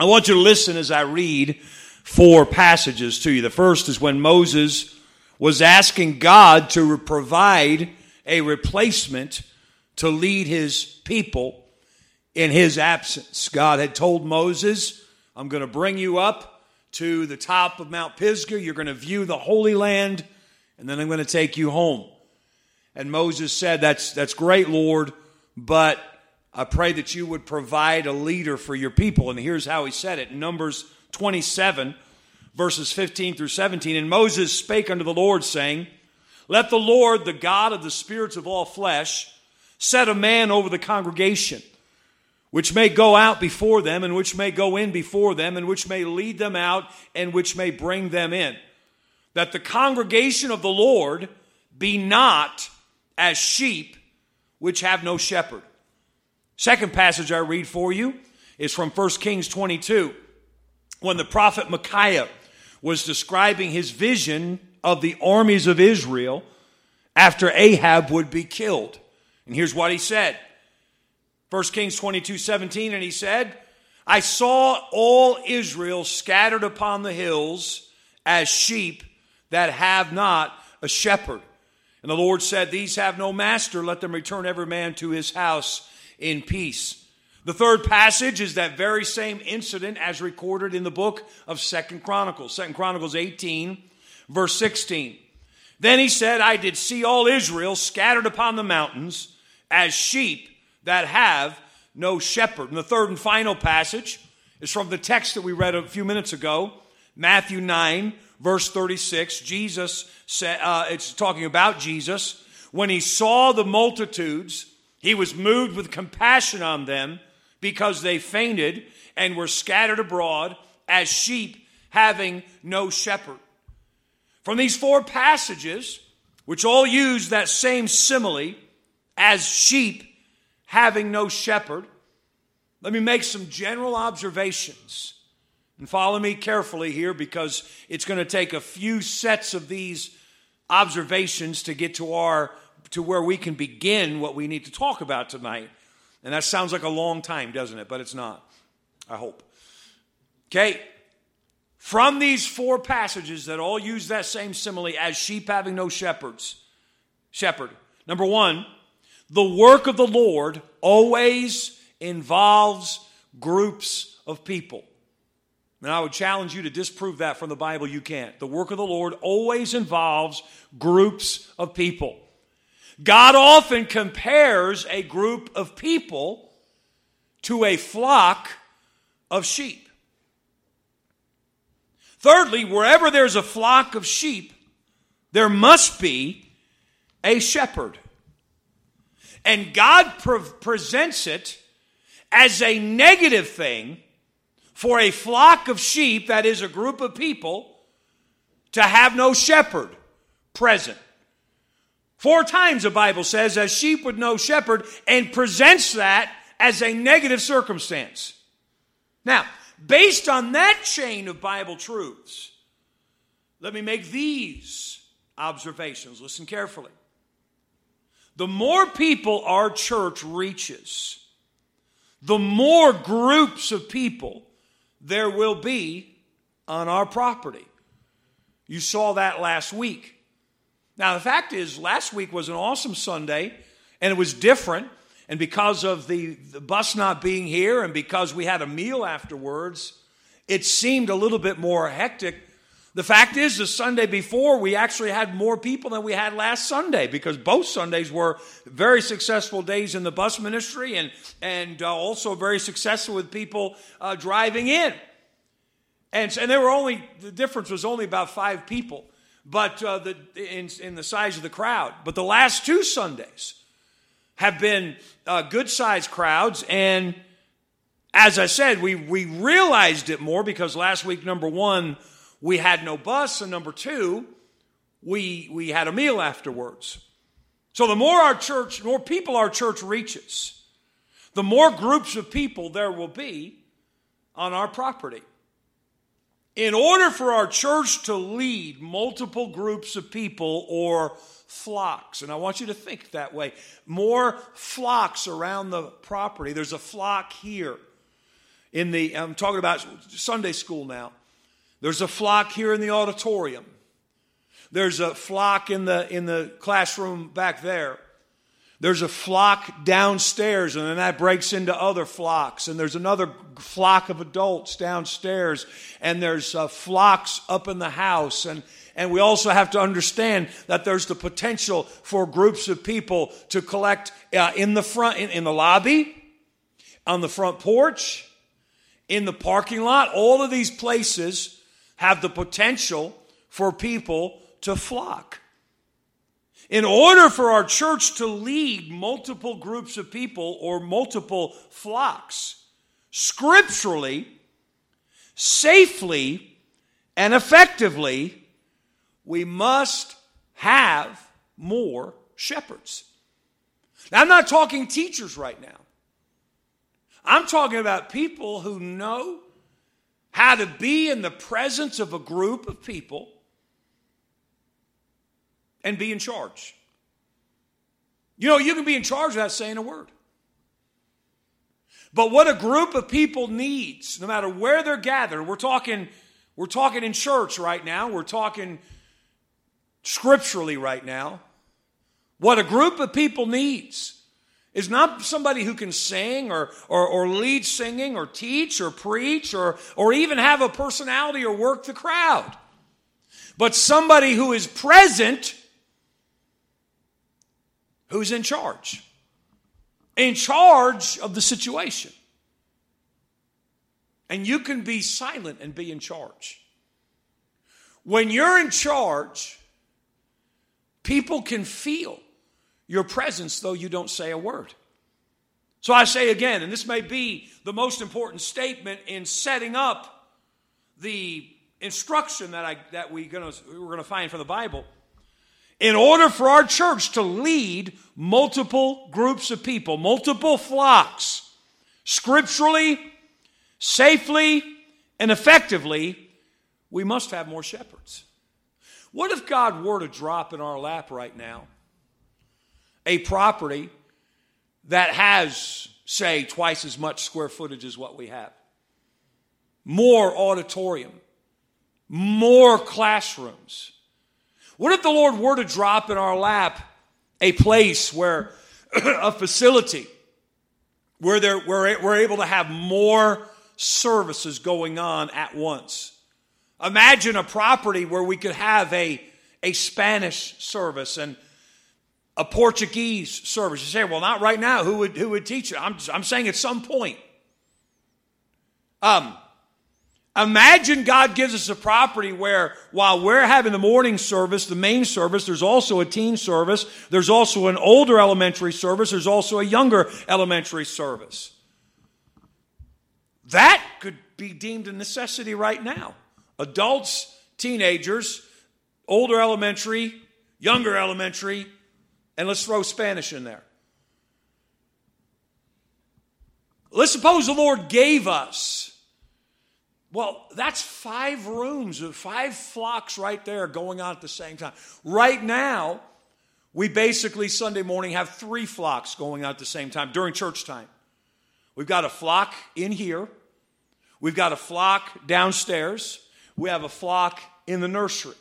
I want you to listen as I read four passages to you. The first is when Moses was asking God to provide a replacement to lead his people in his absence. God had told Moses, I'm going to bring you up to the top of Mount Pisgah. You're going to view the Holy Land, and then I'm going to take you home. And Moses said, That's, that's great, Lord, but I pray that you would provide a leader for your people. And here's how he said it Numbers 27, verses 15 through 17. And Moses spake unto the Lord, saying, Let the Lord, the God of the spirits of all flesh, set a man over the congregation, which may go out before them, and which may go in before them, and which may lead them out, and which may bring them in. That the congregation of the Lord be not as sheep which have no shepherd. Second passage I read for you is from 1 Kings 22, when the prophet Micaiah was describing his vision of the armies of Israel after Ahab would be killed. And here's what he said 1 Kings 22 17, and he said, I saw all Israel scattered upon the hills as sheep that have not a shepherd. And the Lord said, These have no master, let them return every man to his house in peace. The third passage is that very same incident as recorded in the book of Second Chronicles, Second Chronicles 18, verse 16. Then he said, I did see all Israel scattered upon the mountains as sheep that have no shepherd. And the third and final passage is from the text that we read a few minutes ago, Matthew 9, verse 36. Jesus said, uh, it's talking about Jesus. When he saw the multitudes, he was moved with compassion on them because they fainted and were scattered abroad as sheep having no shepherd. From these four passages, which all use that same simile as sheep having no shepherd, let me make some general observations. And follow me carefully here because it's going to take a few sets of these observations to get to our to where we can begin what we need to talk about tonight. And that sounds like a long time, doesn't it? But it's not. I hope. Okay. From these four passages that all use that same simile as sheep having no shepherds, shepherd. Number one, the work of the Lord always involves groups of people. And I would challenge you to disprove that from the Bible. You can't. The work of the Lord always involves groups of people. God often compares a group of people to a flock of sheep. Thirdly, wherever there's a flock of sheep, there must be a shepherd. And God pre- presents it as a negative thing for a flock of sheep, that is a group of people, to have no shepherd present. Four times the Bible says, as sheep with no shepherd, and presents that as a negative circumstance. Now, based on that chain of Bible truths, let me make these observations. Listen carefully. The more people our church reaches, the more groups of people there will be on our property. You saw that last week. Now, the fact is, last week was an awesome Sunday, and it was different. And because of the, the bus not being here, and because we had a meal afterwards, it seemed a little bit more hectic. The fact is, the Sunday before, we actually had more people than we had last Sunday because both Sundays were very successful days in the bus ministry and, and uh, also very successful with people uh, driving in. And, and there were only, the difference was only about five people but uh, the, in, in, the size of the crowd. But the last two Sundays have been uh, good sized crowds. And as I said, we, we realized it more because last week, number one, we had no bus, and number two, we, we had a meal afterwards. So the more our church, more people our church reaches, the more groups of people there will be on our property. In order for our church to lead multiple groups of people or flocks, and I want you to think that way, more flocks around the property. There's a flock here. In the, I'm talking about Sunday school now. There's a flock here in the auditorium. There's a flock in the, in the classroom back there. There's a flock downstairs, and then that breaks into other flocks. And there's another flock of adults downstairs, and there's uh, flocks up in the house. And, and we also have to understand that there's the potential for groups of people to collect uh, in the front, in, in the lobby, on the front porch, in the parking lot. All of these places have the potential for people to flock. In order for our church to lead multiple groups of people or multiple flocks, scripturally, safely, and effectively, we must have more shepherds. Now, I'm not talking teachers right now. I'm talking about people who know how to be in the presence of a group of people and be in charge. You know, you can be in charge without saying a word. But what a group of people needs, no matter where they're gathered, we're talking, we're talking in church right now, we're talking scripturally right now. What a group of people needs is not somebody who can sing or, or, or lead singing or teach or preach or, or even have a personality or work the crowd, but somebody who is present who's in charge, in charge of the situation. And you can be silent and be in charge. When you're in charge, people can feel your presence though you don't say a word. So I say again, and this may be the most important statement in setting up the instruction that, I, that we gonna, we're going to find from the Bible in order for our church to lead multiple groups of people, multiple flocks, scripturally, safely, and effectively, we must have more shepherds. What if God were to drop in our lap right now a property that has, say, twice as much square footage as what we have? More auditorium, more classrooms, what if the Lord were to drop in our lap a place where, a facility, where there, where we're able to have more services going on at once? Imagine a property where we could have a, a Spanish service and a Portuguese service. You say, well, not right now. Who would, who would teach it? I'm, I'm saying at some point. Um, Imagine God gives us a property where while we're having the morning service, the main service, there's also a teen service, there's also an older elementary service, there's also a younger elementary service. That could be deemed a necessity right now. Adults, teenagers, older elementary, younger elementary, and let's throw Spanish in there. Let's suppose the Lord gave us well, that's five rooms, five flocks right there going on at the same time. Right now, we basically Sunday morning have three flocks going on at the same time during church time. We've got a flock in here, we've got a flock downstairs, we have a flock in the nursery.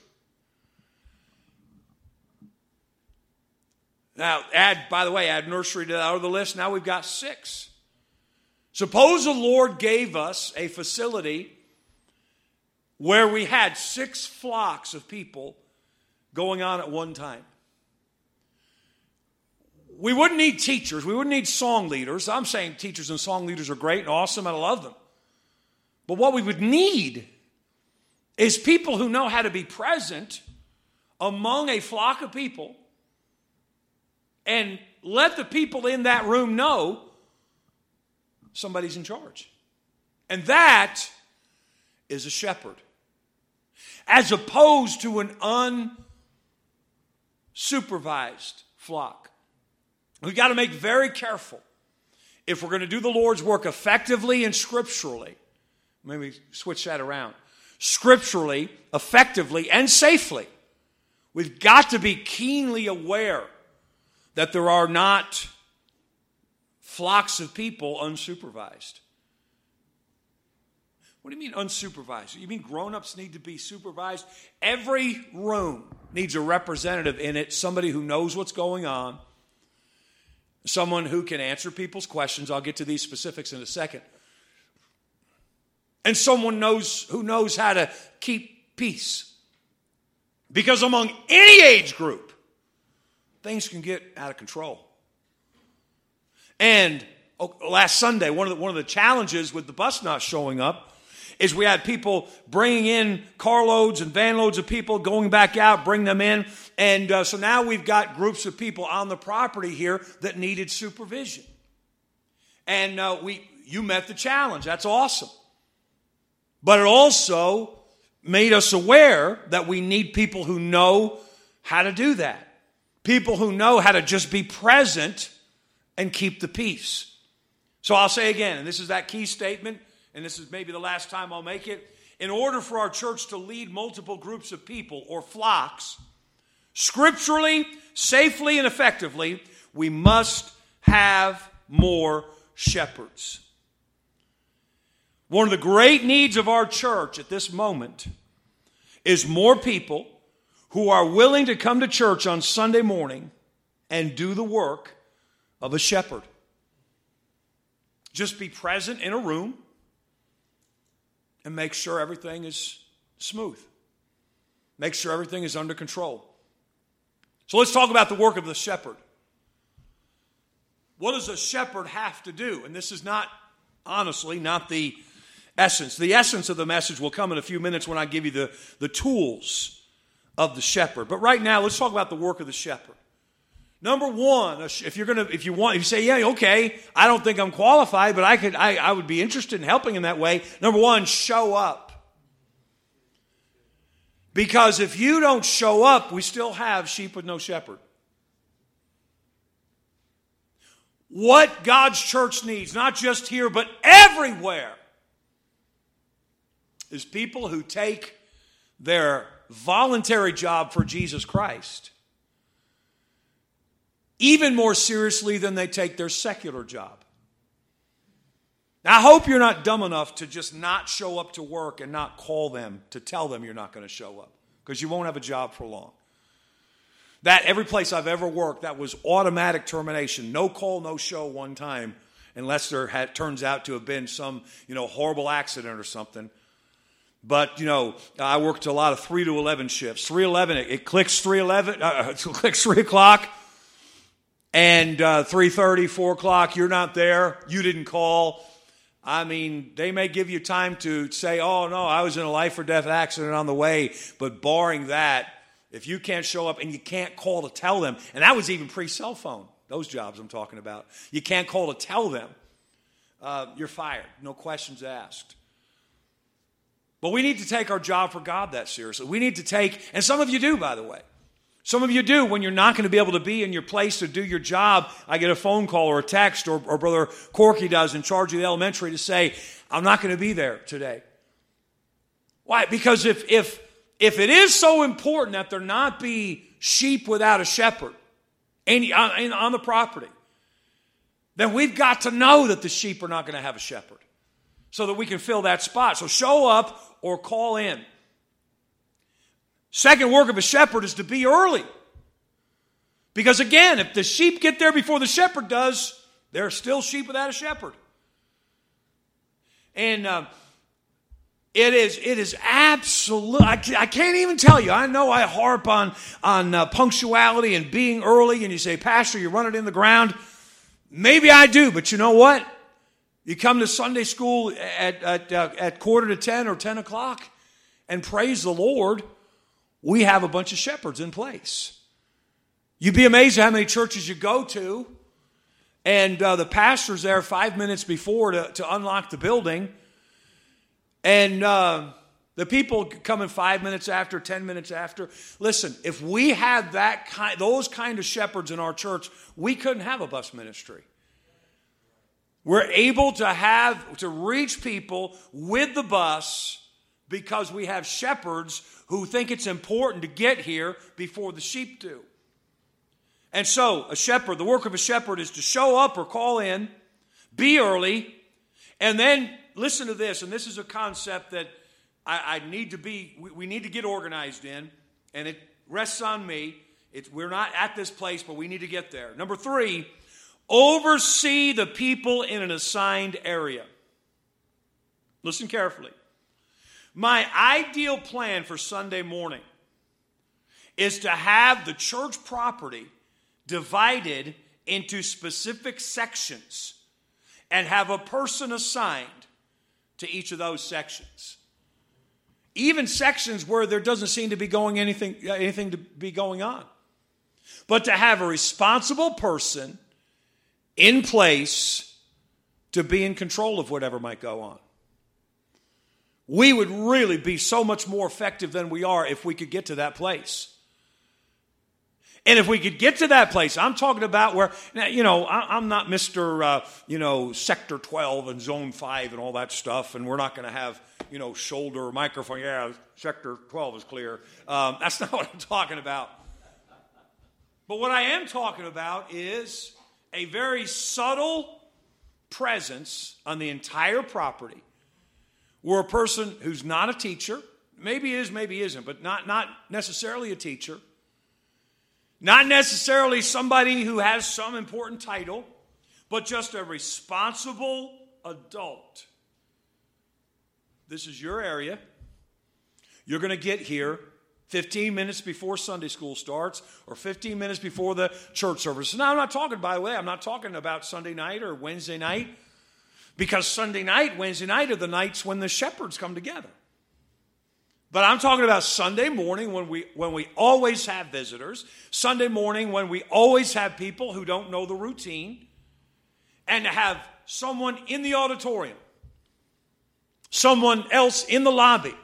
Now, add, by the way, add nursery to that list. Now we've got six. Suppose the Lord gave us a facility where we had six flocks of people going on at one time. We wouldn't need teachers, we wouldn't need song leaders. I'm saying teachers and song leaders are great and awesome, and I love them. But what we would need is people who know how to be present among a flock of people and let the people in that room know somebody's in charge. And that is a shepherd as opposed to an unsupervised flock. We've got to make very careful if we're going to do the Lord's work effectively and scripturally. Maybe switch that around. Scripturally, effectively, and safely. We've got to be keenly aware that there are not flocks of people unsupervised. What do you mean unsupervised? You mean grown ups need to be supervised? Every room needs a representative in it, somebody who knows what's going on, someone who can answer people's questions. I'll get to these specifics in a second. And someone knows who knows how to keep peace. Because among any age group, things can get out of control. And oh, last Sunday, one of, the, one of the challenges with the bus not showing up is we had people bringing in carloads and van loads of people, going back out, bring them in. And uh, so now we've got groups of people on the property here that needed supervision. And uh, we, you met the challenge. That's awesome. But it also made us aware that we need people who know how to do that. People who know how to just be present and keep the peace. So I'll say again, and this is that key statement, and this is maybe the last time I'll make it. In order for our church to lead multiple groups of people or flocks, scripturally, safely, and effectively, we must have more shepherds. One of the great needs of our church at this moment is more people who are willing to come to church on Sunday morning and do the work of a shepherd. Just be present in a room and make sure everything is smooth. Make sure everything is under control. So let's talk about the work of the shepherd. What does a shepherd have to do? And this is not, honestly, not the essence. The essence of the message will come in a few minutes when I give you the, the tools of the shepherd. But right now, let's talk about the work of the shepherd. Number one, if you're gonna, if you want, if you say, yeah, okay, I don't think I'm qualified, but I could, I, I would be interested in helping in that way. Number one, show up. Because if you don't show up, we still have sheep with no shepherd. What God's church needs, not just here, but everywhere, is people who take their voluntary job for Jesus Christ even more seriously than they take their secular job. Now, I hope you're not dumb enough to just not show up to work and not call them to tell them you're not going to show up because you won't have a job for long. That every place I've ever worked, that was automatic termination, no call, no show one time, unless there had, turns out to have been some you know horrible accident or something. But you know, I worked a lot of three to eleven shifts. Three eleven, it, it clicks three eleven, uh, it clicks three o'clock and uh, 3.30 4 o'clock you're not there. You didn't call. I mean they may give you time to say oh no i was in a life or death accident on the way. But barring that if you can't show up and you can't call to tell them and that was even pre-cell phone those jobs i'm talking about you can't call to tell them uh, you're fired. No questions asked. But we need to take our job for god that seriously. We need to take and some of you do by the way some of you do when you're not going to be able to be in your place to do your job. I get a phone call or a text, or, or Brother Corky does in charge of the elementary to say, I'm not going to be there today. Why? Because if, if, if it is so important that there not be sheep without a shepherd any, on, on the property, then we've got to know that the sheep are not going to have a shepherd so that we can fill that spot. So show up or call in. Second work of a shepherd is to be early. Because again, if the sheep get there before the shepherd does, there are still sheep without a shepherd. And uh, it is it is absolute. I, I, can't even tell you. I know I harp on on uh, punctuality and being early, and you say, Pastor, you run it in the ground. Maybe I do, but you know what? You come to Sunday school at at, uh, at quarter to ten or ten o'clock, and praise the Lord we have a bunch of shepherds in place. You'd be amazed at how many churches you go to, and uh, the pastor's there five minutes before to, to unlock the building, and uh, the people coming five minutes after, ten minutes after. Listen, if we had that kind, those kind of shepherds in our church, we couldn't have a bus ministry. We're able to have to reach people with the bus because we have shepherds who think it's important to get here before the sheep do. And so, a shepherd, the work of a shepherd is to show up or call in, be early, and then listen to this, and this is a concept that I, I need to be, we, we, need to get organized in, and it rests on me. It's, we're not at this place, but we need to get there. Number three, oversee the people in an assigned area. Listen carefully. My ideal plan for Sunday morning is to have the church property divided into specific sections and have a person assigned to each of those sections. Even sections where there doesn't seem to be going anything, anything to be going on. But to have a responsible person in place to be in control of whatever might go on. We would really be so much more effective than we are if we could get to that place. And if we could get to that place, I'm talking about where, you know, I'm not Mr., uh, you know, Sector 12 and Zone 5 and all that stuff, and we're not going to have, you know, shoulder microphone. Yeah, Sector 12 is clear. Um, that's not what I'm talking about. But what I am talking about is a very subtle presence on the entire property where a person who's not a teacher, maybe is, maybe isn't, but not, not necessarily a teacher, not necessarily somebody who has some important title, but just a responsible adult. This is your area. You're going to get here 15 minutes before Sunday school starts or 15 minutes before the church service. Now, I'm not talking, by the way, I'm not talking about Sunday night or Wednesday night because Sunday night, Wednesday night are the nights when the shepherds come together. But I'm talking about Sunday morning when we, when we always have visitors, Sunday morning when we always have people who don't know the routine, and to have someone in the auditorium, someone else in the lobby,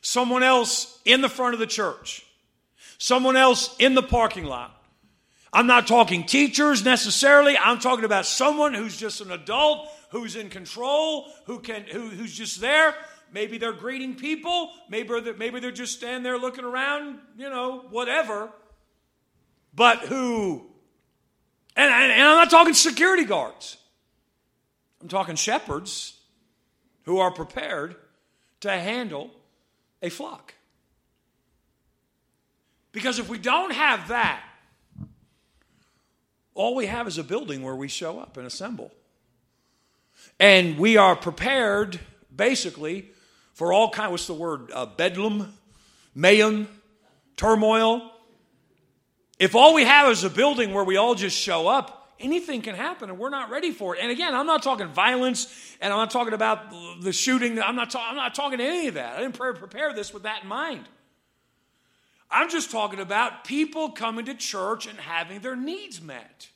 someone else in the front of the church, someone else in the parking lot. I'm not talking teachers necessarily. I'm talking about someone who's just an adult, who's in control, who can, who, who's just there Maybe they're greeting people. Maybe they're, maybe they're just standing there looking around, you know, whatever. But who? And, and, and I'm not talking security guards. I'm talking shepherds who are prepared to handle a flock. Because if we don't have that, all we have is a building where we show up and assemble. And we are prepared, basically, for all kind. What's the word? Uh, bedlam, mayhem, turmoil. If all we have is a building where we all just show up, anything can happen and we're not ready for it. And again, I'm not talking violence and I'm not talking about the shooting. I'm not, ta- I'm not talking any of that. I didn't prepare this with that in mind. I'm just talking about people coming to church and having their needs met.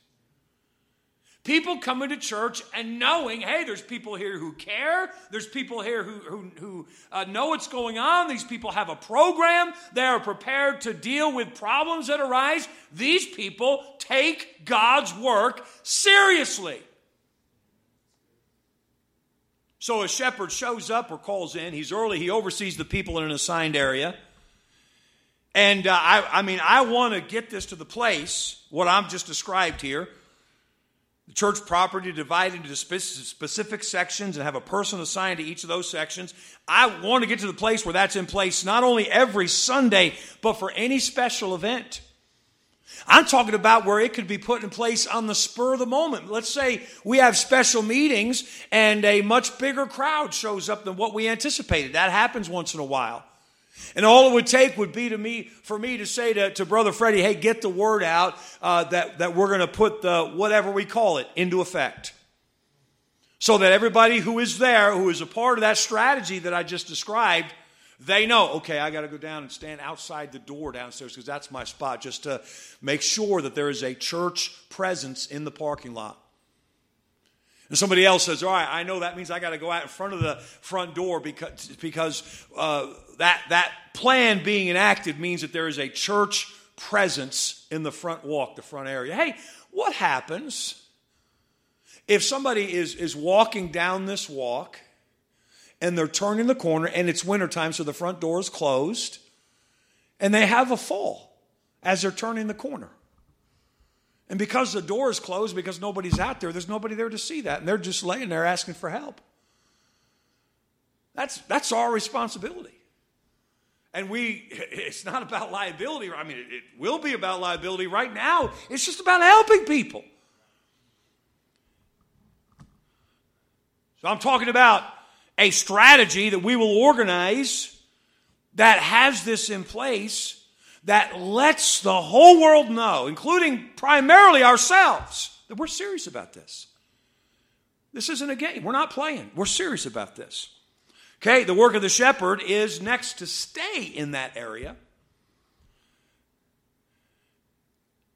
People coming to church and knowing, hey, there's people here who care. There's people here who, who, who uh, know what's going on. These people have a program. They are prepared to deal with problems that arise. These people take God's work seriously. So a shepherd shows up or calls in. He's early. He oversees the people in an assigned area. And uh, I, I mean, I want to get this to the place, what I'm just described here the church property divided into specific sections and have a person assigned to each of those sections. I want to get to the place where that's in place not only every Sunday, but for any special event. I'm talking about where it could be put in place on the spur of the moment. Let's say we have special meetings and a much bigger crowd shows up than what we anticipated. That happens once in a while. And all it would take would be to me for me to say to, to Brother Freddie, hey, get the word out uh, that, that we're going to put the whatever we call it into effect. So that everybody who is there, who is a part of that strategy that I just described, they know, okay, I got to go down and stand outside the door downstairs because that's my spot, just to make sure that there is a church presence in the parking lot. And somebody else says, All right, I know that means I got to go out in front of the front door because, because uh, that, that plan being enacted means that there is a church presence in the front walk, the front area. Hey, what happens if somebody is, is walking down this walk and they're turning the corner and it's wintertime, so the front door is closed, and they have a fall as they're turning the corner? And because the door is closed, because nobody's out there, there's nobody there to see that. And they're just laying there asking for help. That's, that's our responsibility. And we, it's not about liability. I mean, it, it will be about liability right now. It's just about helping people. So I'm talking about a strategy that we will organize that has this in place that lets the whole world know, including primarily ourselves, that we're serious about this. This isn't a game. We're not playing. We're serious about this. Okay, the work of the shepherd is next to stay in that area.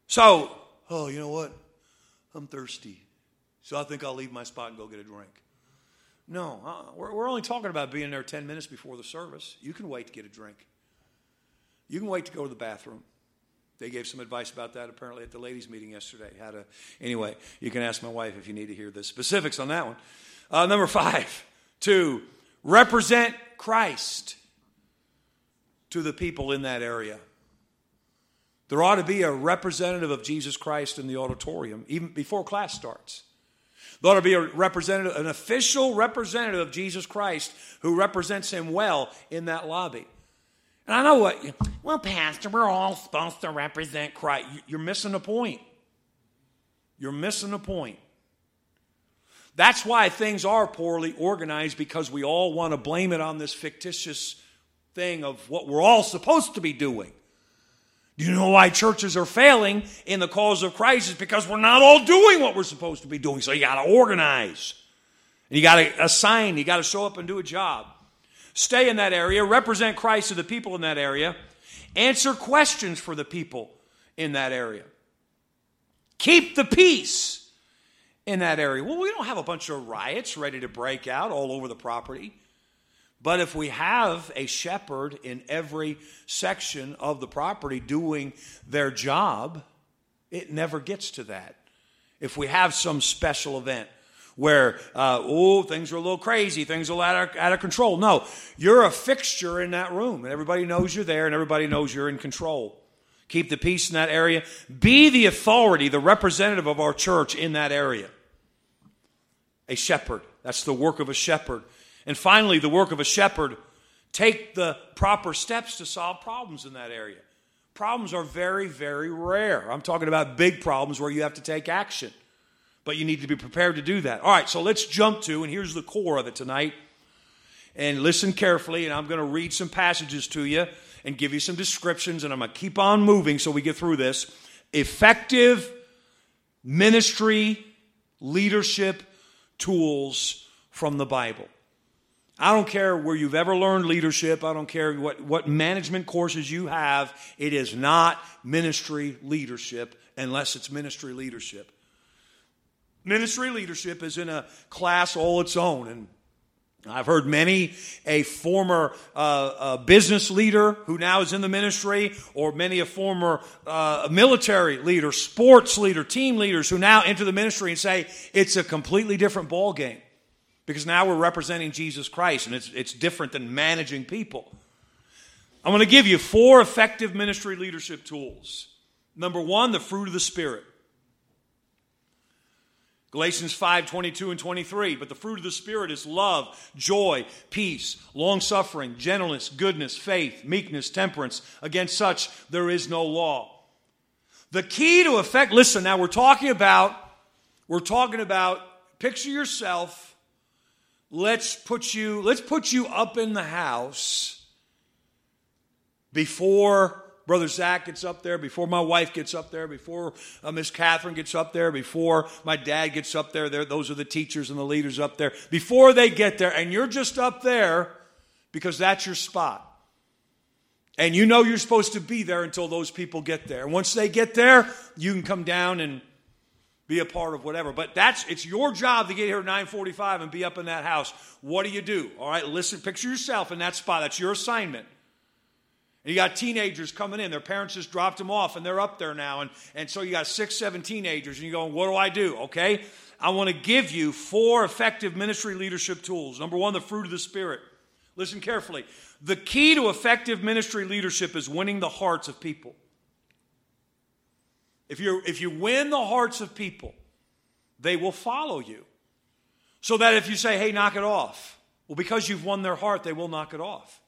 So, oh, you know what? I'm thirsty. So I think I'll leave my spot and go get a drink. No, uh, we're, we're only talking about being there 10 minutes before the service. You can wait to get a drink. You can wait to go to the bathroom. They gave some advice about that apparently at the ladies' meeting yesterday. How to, anyway, you can ask my wife if you need to hear the specifics on that one. Uh, number five, to represent Christ to the people in that area. There ought to be a representative of Jesus Christ in the auditorium, even before class starts. There ought to be a representative, an official representative of Jesus Christ who represents him well in that lobby. And I know what, you, well, Pastor, we're all supposed to represent Christ. You're missing the point. You're missing the point. That's why things are poorly organized because we all want to blame it on this fictitious thing of what we're all supposed to be doing. Do you know why churches are failing in the cause of Christ? Is because we're not all doing what we're supposed to be doing. So you got to organize. And you got to assign, you got to show up and do a job. Stay in that area, represent Christ to the people in that area, answer questions for the people in that area. Keep the peace in that area. Well, we don't have a bunch of riots ready to break out all over the property. But if we have a shepherd in every section of the property doing their job, it never gets to that. If we have some special event where, uh, oh, things are a little crazy, things are out of, out of control. No, you're a fixture in that room, and everybody knows you're there, and everybody knows you're in control. Keep the peace in that area. Be the authority, the representative of our church in that area. A shepherd. That's the work of a shepherd. And finally, the work of a shepherd take the proper steps to solve problems in that area. Problems are very, very rare. I'm talking about big problems where you have to take action, but you need to be prepared to do that. All right, so let's jump to, and here's the core of it tonight. And listen carefully, and I'm going to read some passages to you and give you some descriptions, and I'm going to keep on moving so we get through this. Effective ministry, leadership tools from the Bible. I don't care where you've ever learned leadership. I don't care what, what management courses you have. It is not ministry leadership unless it's ministry leadership. Ministry leadership is in a class all its own. And I've heard many a former uh, business leader who now is in the ministry, or many a former uh, military leader, sports leader, team leaders who now enter the ministry and say it's a completely different ball game because now we're representing Jesus Christ, and it's it's different than managing people. I'm going to give you four effective ministry leadership tools. Number one, the fruit of the Spirit. Galatians 5 22 and 23. But the fruit of the Spirit is love, joy, peace, long suffering, gentleness, goodness, faith, meekness, temperance. Against such there is no law. The key to effect, listen, now we're talking about, we're talking about, picture yourself. Let's put you, let's put you up in the house before Brother Zach gets up there, before my wife gets up there, before uh, Miss Catherine gets up there, before my dad gets up there, those are the teachers and the leaders up there, before they get there, and you're just up there because that's your spot. And you know you're supposed to be there until those people get there. And once they get there, you can come down and be a part of whatever. But that's it's your job to get here at 9:45 and be up in that house. What do you do? All right, listen, picture yourself in that spot. That's your assignment. And you got teenagers coming in. Their parents just dropped them off and they're up there now. And, and so you got six, seven teenagers and you're going, what do I do? Okay. I want to give you four effective ministry leadership tools. Number one, the fruit of the Spirit. Listen carefully. The key to effective ministry leadership is winning the hearts of people. If, you if you win the hearts of people, they will follow you. So that if you say, hey, knock it off, Well, because you've won their heart, they will knock it off.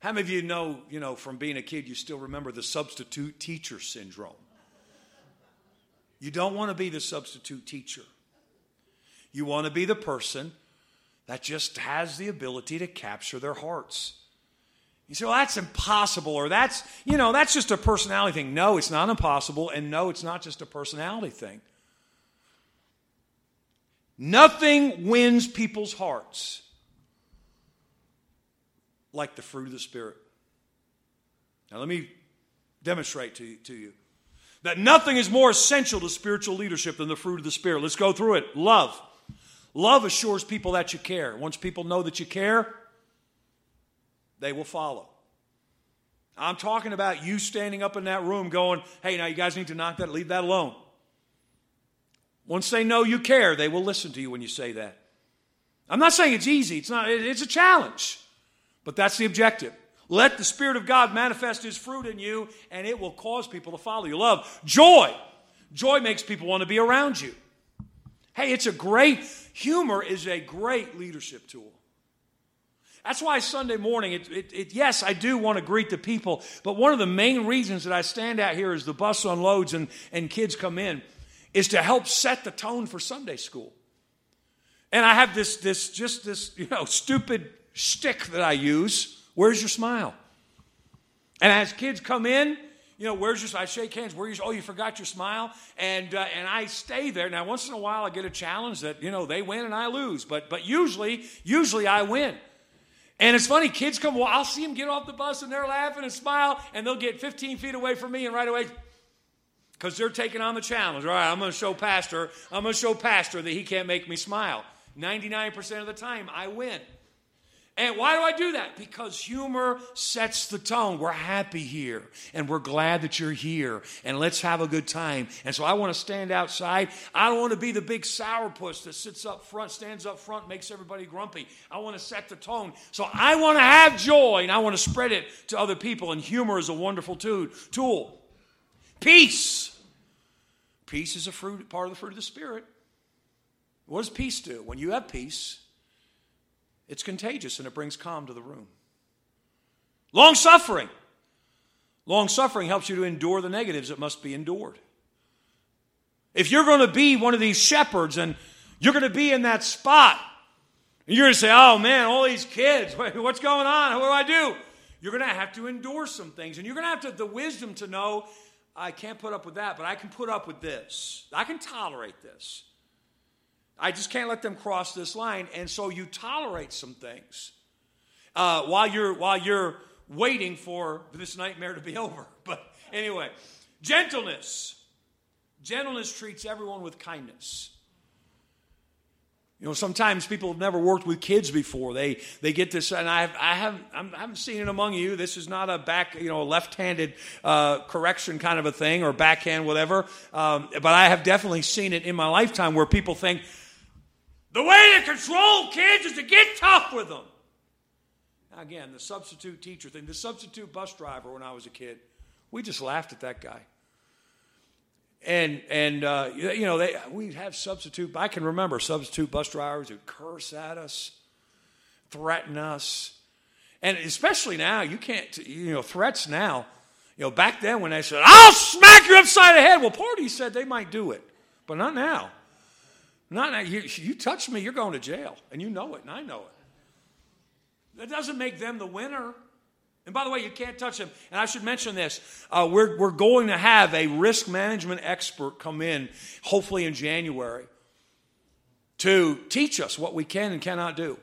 How many of you know, you know, from being a kid, you still remember the substitute teacher syndrome? You don't want to be the substitute teacher. You want to be the person that just has the ability to capture their hearts. You say, well, that's impossible, or that's, you know, that's just a personality thing. No, it's not impossible, and no, it's not just a personality thing. Nothing wins people's hearts like the fruit of the Spirit. Now, let me demonstrate to you, to you that nothing is more essential to spiritual leadership than the fruit of the Spirit. Let's go through it. Love. Love assures people that you care. Once people know that you care, they will follow. I'm talking about you standing up in that room going, hey, now you guys need to knock that, leave that alone. Once they know you care, they will listen to you when you say that. I'm not saying it's easy, it's not it's a challenge. But that's the objective. Let the Spirit of God manifest His fruit in you, and it will cause people to follow you. Love, joy. Joy makes people want to be around you. Hey, it's a great, humor is a great leadership tool. That's why Sunday morning, it, it, it, yes, I do want to greet the people, but one of the main reasons that I stand out here as the bus unloads and, and kids come in is to help set the tone for Sunday school. And I have this, this just this, you know, stupid shtick that I use. Where's your smile? And as kids come in, you know, where's your? I shake hands. Where's your? Oh, you forgot your smile, and uh, and I stay there. Now, once in a while, I get a challenge that you know they win and I lose, but but usually, usually I win. And it's funny, kids come. Well, I'll see them get off the bus and they're laughing and smile, and they'll get 15 feet away from me, and right away, because they're taking on the challenge. All right, I'm going to show Pastor. I'm going to show Pastor that he can't make me smile. 99% of the time, I win. And why do I do that? Because humor sets the tone. We're happy here and we're glad that you're here and let's have a good time. And so I want to stand outside. I don't want to be the big sourpuss that sits up front, stands up front, makes everybody grumpy. I want to set the tone. So I want to have joy and I want to spread it to other people. And humor is a wonderful tool. Peace. Peace is a fruit, part of the fruit of the Spirit. What does peace do? When you have peace, it's contagious and it brings calm to the room. Long suffering. Long suffering helps you to endure the negatives that must be endured. If you're going to be one of these shepherds and you're going to be in that spot, and you're going to say, oh man, all these kids, what's going on? What do I do? You're going to have to endure some things. And you're going to have to have the wisdom to know, I can't put up with that, but I can put up with this. I can tolerate this. I just can't let them cross this line. And so you tolerate some things uh, while you're while you're waiting for this nightmare to be over. But anyway, gentleness. Gentleness treats everyone with kindness. You know, sometimes people have never worked with kids before. They they get this, and I have, I haven't I haven't seen it among you. This is not a back, you know, left-handed uh, correction kind of a thing or backhand, whatever. Um, but I have definitely seen it in my lifetime where people think, the way to control kids is to get tough with them. Now, again, the substitute teacher thing, the substitute bus driver when I was a kid, we just laughed at that guy. And and uh, you know they we'd have substitute. I can remember substitute bus drivers who'd curse at us, threaten us, and especially now you can't you know threats now. You know back then when they said I'll smack you upside the head. Well, parties said they might do it, but not now. Not you, you touch me, you're going to jail, and you know it, and I know it. That doesn't make them the winner. And by the way, you can't touch them. And I should mention this: uh, we're we're going to have a risk management expert come in, hopefully in January, to teach us what we can and cannot do,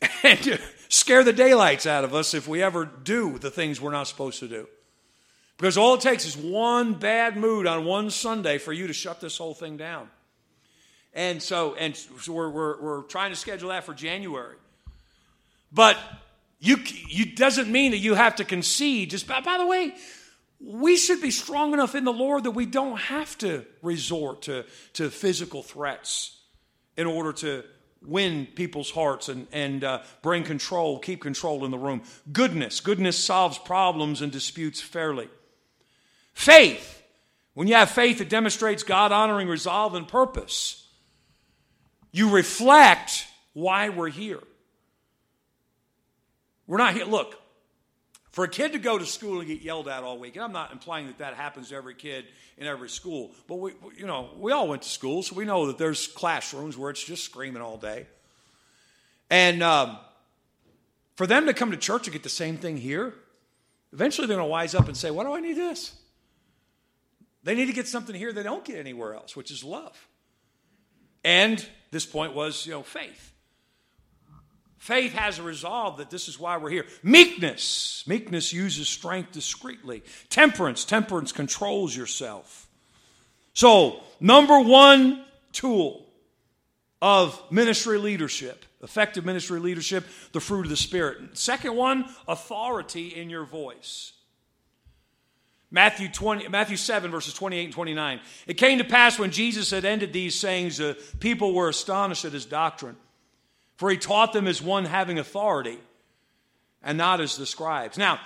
and to scare the daylights out of us if we ever do the things we're not supposed to do. Because all it takes is one bad mood on one Sunday for you to shut this whole thing down. And so, and so we're, we're, we're trying to schedule that for January. But you, you doesn't mean that you have to concede. Just by, by the way, we should be strong enough in the Lord that we don't have to resort to, to physical threats in order to win people's hearts and, and uh, bring control, keep control in the room. Goodness. Goodness solves problems and disputes fairly. Faith. When you have faith, it demonstrates God honoring resolve and purpose. You reflect why we're here. We're not here. Look, for a kid to go to school and get yelled at all week, and I'm not implying that that happens to every kid in every school, but we, you know, we all went to school, so we know that there's classrooms where it's just screaming all day. And um, for them to come to church and get the same thing here, eventually they're going to wise up and say, Why do I need this? They need to get something here they don't get anywhere else, which is love. And this point was, you know, faith. Faith has a resolve that this is why we're here. Meekness. Meekness uses strength discreetly. Temperance. Temperance controls yourself. So, number one tool of ministry leadership, effective ministry leadership, the fruit of the Spirit. Second one, authority in your voice. Matthew, 20, Matthew 7, verses 28 and 29. It came to pass when Jesus had ended these sayings, the people were astonished at his doctrine for he taught them as one having authority and not as the scribes. Now,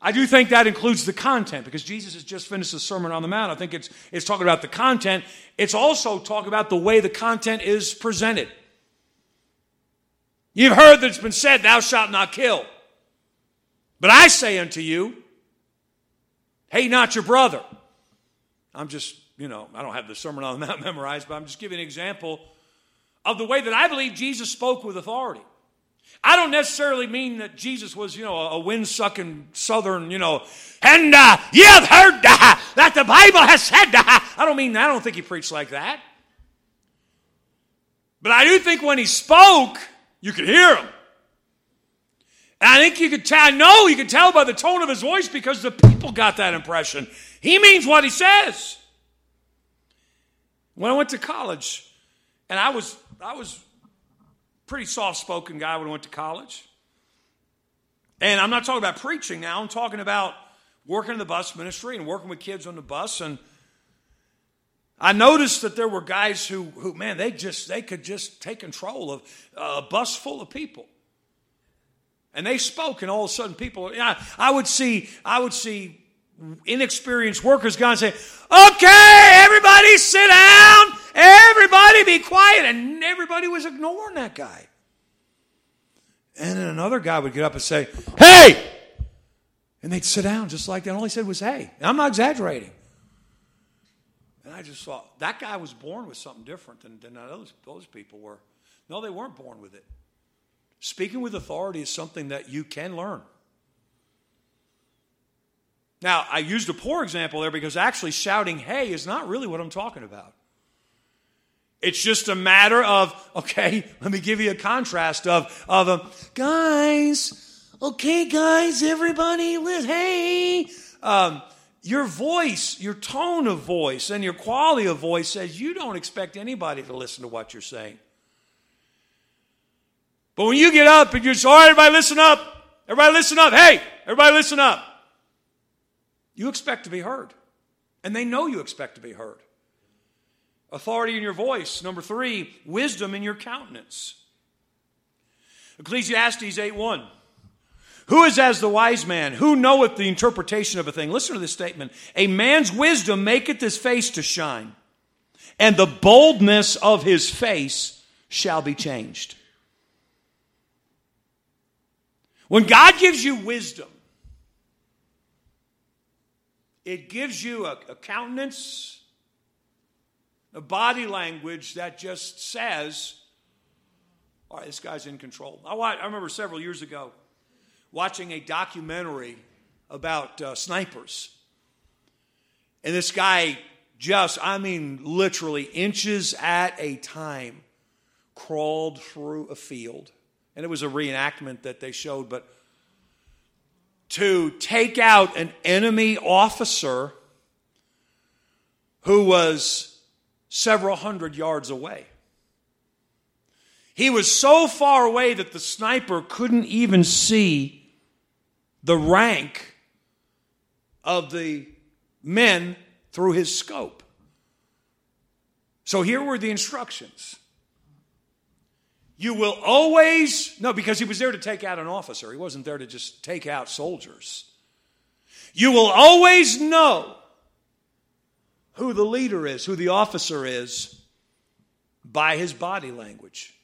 I do think that includes the content because Jesus has just finished the Sermon on the Mount. I think it's, it's talking about the content. It's also talking about the way the content is presented. You've heard that it's been said, Thou shalt not kill. But I say unto you, Hate not your brother. I'm just, you know, I don't have the Sermon on the Mount memorized, but I'm just giving an example of the way that I believe Jesus spoke with authority. I don't necessarily mean that Jesus was, you know, a wind sucking southern, you know, and uh, you have heard uh, that the Bible has said. Uh, I don't mean, that. I don't think he preached like that. But I do think when he spoke, you could hear him. And I think you could tell, I know you could tell by the tone of his voice because the people got that impression. He means what he says. When I went to college, and I was I was pretty soft spoken guy when I went to college. And I'm not talking about preaching now, I'm talking about working in the bus ministry and working with kids on the bus. And I noticed that there were guys who, who man, they just they could just take control of uh, a bus full of people. And they spoke, and all of a sudden, people. I, I would see, I would see inexperienced workers go and say, "Okay, everybody, sit down. Everybody be quiet. And everybody was ignoring that guy. And then another guy would get up and say, Hey! And they'd sit down just like that. All he said was, Hey. And I'm not exaggerating. And I just thought, that guy was born with something different than, than those, those people were. No, they weren't born with it. Speaking with authority is something that you can learn. Now, I used a poor example there because actually shouting, hey, is not really what I'm talking about. It's just a matter of, okay, let me give you a contrast of, of um, guys, okay, guys, everybody, let, hey. Um, your voice, your tone of voice, and your quality of voice says you don't expect anybody to listen to what you're saying. But when you get up and you're all right, everybody listen up. Everybody listen up. Hey, everybody listen up. You expect to be heard. And they know you expect to be heard. Authority in your voice. Number three, wisdom in your countenance. Ecclesiastes 8 1. Who is as the wise man? Who knoweth the interpretation of a thing? Listen to this statement. A man's wisdom maketh his face to shine, and the boldness of his face shall be changed. When God gives you wisdom, it gives you a, a countenance, a body language that just says, all right, this guy's in control. I, I remember several years ago watching a documentary about uh, snipers. And this guy just, I mean, literally inches at a time, crawled through a field. And it was a reenactment that they showed, but to take out an enemy officer who was several hundred yards away. He was so far away that the sniper couldn't even see the rank of the men through his scope. So here were the instructions. You will always, no, because he was there to take out an officer. He wasn't there to just take out soldiers. You will always know who the leader is, who the officer is, by his body language.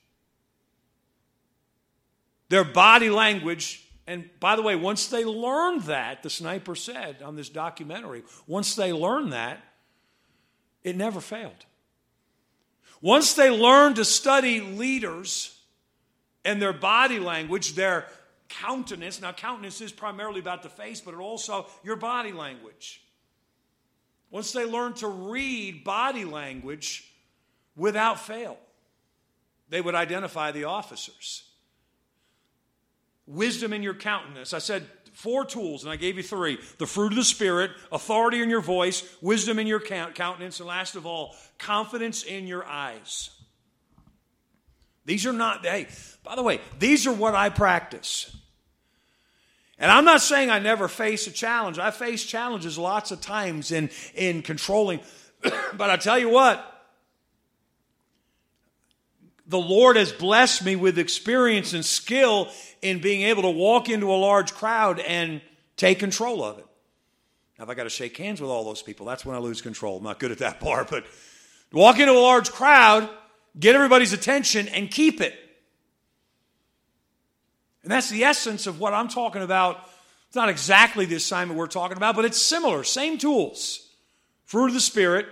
Their body language, and by the way, once they learned that, the sniper said on this documentary, once they learned that, it never failed. Once they learned to study leaders and their body language, their countenance. Now, countenance is primarily about the face, but it also your body language. Once they learn to read body language without fail, they would identify the officers. Wisdom in your countenance. I said four tools, and I gave you three the fruit of the Spirit, authority in your voice, wisdom in your countenance, and last of all, confidence in your eyes. These are not, hey, by the way, these are what I practice. And I'm not saying I never face a challenge. I face challenges lots of times in, in controlling. but I tell you what, the Lord has blessed me with experience and skill in being able to walk into a large crowd and take control of it. Now, if I got to shake hands with all those people, that's when I lose control. I'm not good at that part, but walk into a large crowd, get everybody's attention, and keep it. And that's the essence of what I'm talking about. It's not exactly the assignment we're talking about, but it's similar. Same tools fruit of the Spirit,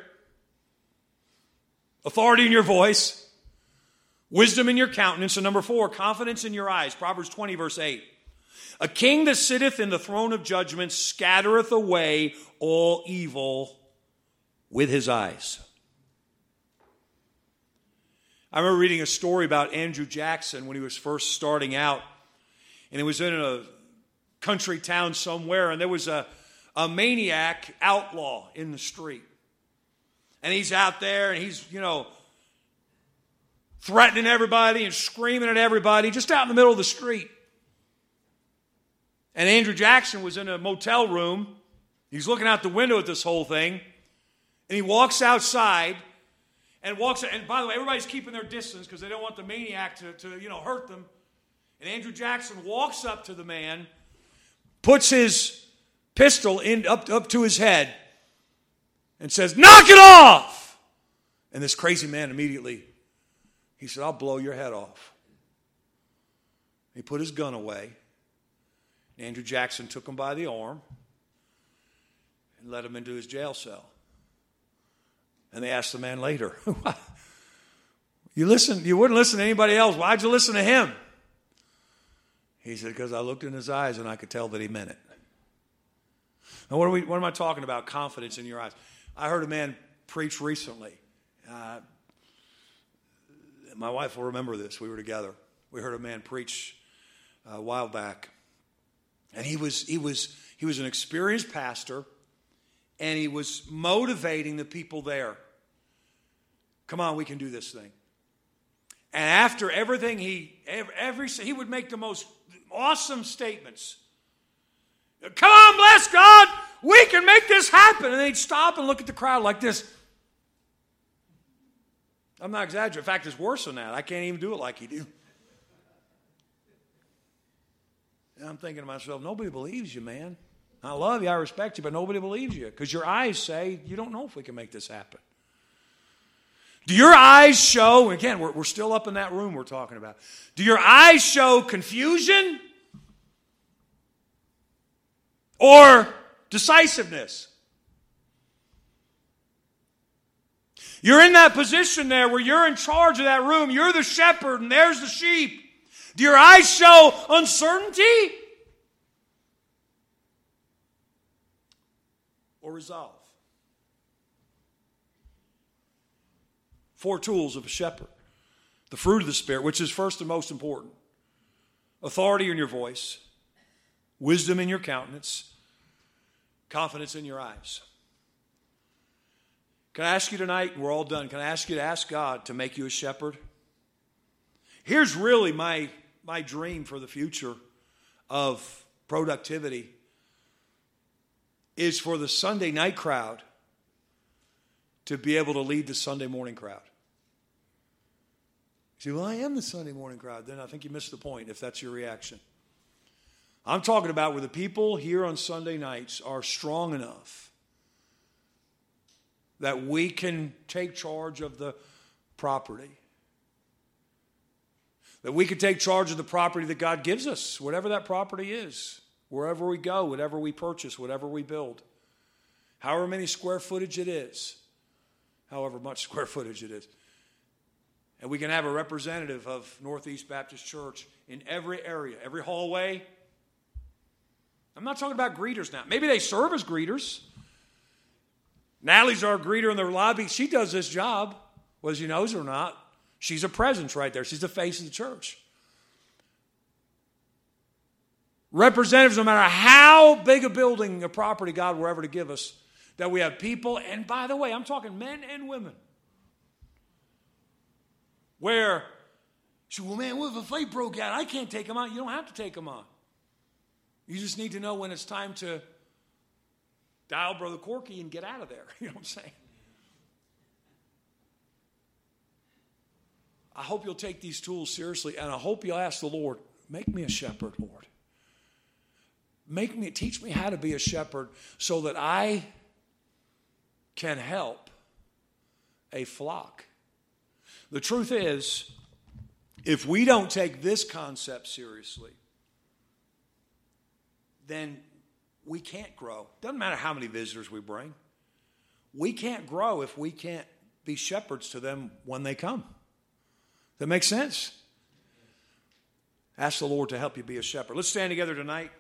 authority in your voice, wisdom in your countenance, and number four, confidence in your eyes. Proverbs 20, verse 8. A king that sitteth in the throne of judgment scattereth away all evil with his eyes. I remember reading a story about Andrew Jackson when he was first starting out and it was in a country town somewhere, and there was a, a maniac outlaw in the street. And he's out there and he's, you know, threatening everybody and screaming at everybody just out in the middle of the street. And Andrew Jackson was in a motel room. He's looking out the window at this whole thing. And he walks outside and walks, and by the way, everybody's keeping their distance because they don't want the maniac to, to, you know, hurt them. And Andrew Jackson walks up to the man, puts his pistol in, up, up to his head, and says, Knock it off! And this crazy man immediately, he said, I'll blow your head off. He put his gun away. Andrew Jackson took him by the arm and led him into his jail cell. And they asked the man later, You listen, you wouldn't listen to anybody else. Why'd you listen to him? He said, Because I looked in his eyes and I could tell that he meant it. Now, what, are we, what am I talking about? Confidence in your eyes. I heard a man preach recently. Uh, my wife will remember this. We were together. We heard a man preach uh, a while back. And he was, he, was, he was an experienced pastor, and he was motivating the people there. Come on, we can do this thing. And after everything he every he would make the most awesome statements. Come on, bless God, we can make this happen. And they'd stop and look at the crowd like this. I'm not exaggerating. In fact, it's worse than that. I can't even do it like he do. And I'm thinking to myself, nobody believes you, man. I love you, I respect you, but nobody believes you because your eyes say you don't know if we can make this happen. Do your eyes show, again, we're, we're still up in that room we're talking about. Do your eyes show confusion or decisiveness? You're in that position there where you're in charge of that room. You're the shepherd and there's the sheep. Do your eyes show uncertainty or resolve? Four tools of a shepherd the fruit of the Spirit, which is first and most important authority in your voice, wisdom in your countenance, confidence in your eyes. Can I ask you tonight, we're all done, can I ask you to ask God to make you a shepherd? Here's really my, my dream for the future of productivity is for the Sunday night crowd to be able to lead the Sunday morning crowd. You say, well, I am the Sunday morning crowd. Then I think you missed the point if that's your reaction. I'm talking about where the people here on Sunday nights are strong enough that we can take charge of the property. That we can take charge of the property that God gives us, whatever that property is, wherever we go, whatever we purchase, whatever we build, however many square footage it is, however much square footage it is. And we can have a representative of Northeast Baptist Church in every area, every hallway. I'm not talking about greeters now. Maybe they serve as greeters. Natalie's our greeter in the lobby. She does this job, whether she knows it or not. She's a presence right there. She's the face of the church. Representatives, no matter how big a building, a property God will ever to give us, that we have people, and by the way, I'm talking men and women, where, she, well, man, what if a fight broke out? I can't take them on. You don't have to take them on. You just need to know when it's time to dial Brother Corky and get out of there. You know what I'm saying? I hope you'll take these tools seriously, and I hope you'll ask the Lord, make me a shepherd, Lord. Make me, teach me how to be a shepherd so that I can help a flock. The truth is, if we don't take this concept seriously, then we can't grow. Doesn't matter how many visitors we bring. We can't grow if we can't be shepherds to them when they come. That makes sense? Ask the Lord to help you be a shepherd. Let's stand together tonight.